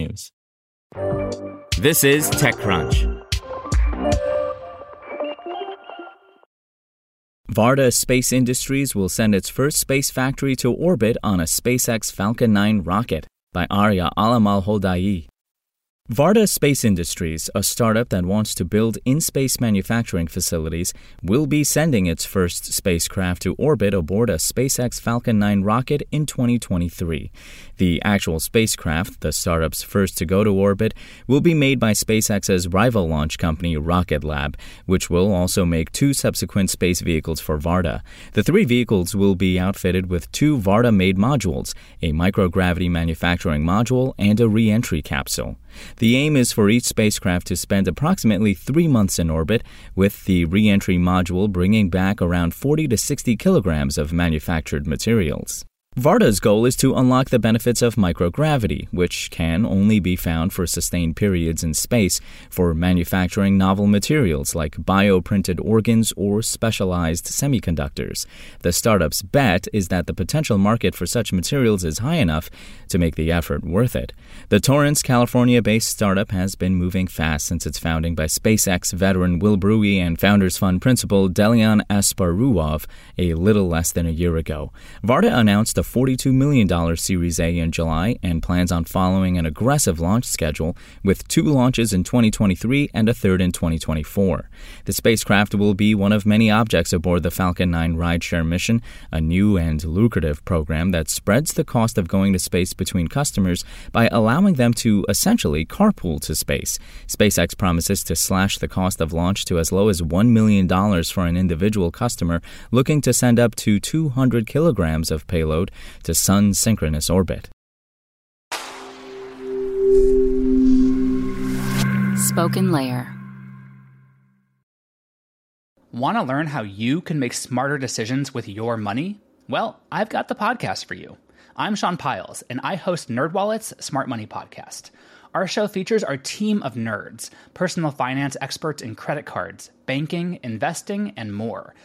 technews. This is TechCrunch. Varda Space Industries will send its first space factory to orbit on a SpaceX Falcon 9 rocket by Aria Alamalhodaei. Varda Space Industries, a startup that wants to build in space manufacturing facilities, will be sending its first spacecraft to orbit aboard a SpaceX Falcon 9 rocket in 2023. The actual spacecraft, the startup's first to go to orbit, will be made by SpaceX's rival launch company Rocket Lab, which will also make two subsequent space vehicles for Varda. The three vehicles will be outfitted with two Varda made modules a microgravity manufacturing module and a re entry capsule. The aim is for each spacecraft to spend approximately three months in orbit, with the re entry module bringing back around 40 to 60 kilograms of manufactured materials. Varda's goal is to unlock the benefits of microgravity, which can only be found for sustained periods in space for manufacturing novel materials like bioprinted organs or specialized semiconductors. The startup's bet is that the potential market for such materials is high enough to make the effort worth it. The Torrance, California based startup has been moving fast since its founding by SpaceX veteran Will Bruey and Founders Fund principal Delian Asparuhov a little less than a year ago. Varda announced a $42 million Series A in July and plans on following an aggressive launch schedule with two launches in 2023 and a third in 2024. The spacecraft will be one of many objects aboard the Falcon 9 rideshare mission, a new and lucrative program that spreads the cost of going to space between customers by allowing them to essentially carpool to space. SpaceX promises to slash the cost of launch to as low as $1 million for an individual customer looking to send up to 200 kilograms of payload to Sun synchronous orbit. Spoken Layer. Want to learn how you can make smarter decisions with your money? Well, I've got the podcast for you. I'm Sean Pyles, and I host NerdWallet's Smart Money Podcast. Our show features our team of nerds, personal finance experts in credit cards, banking, investing, and more –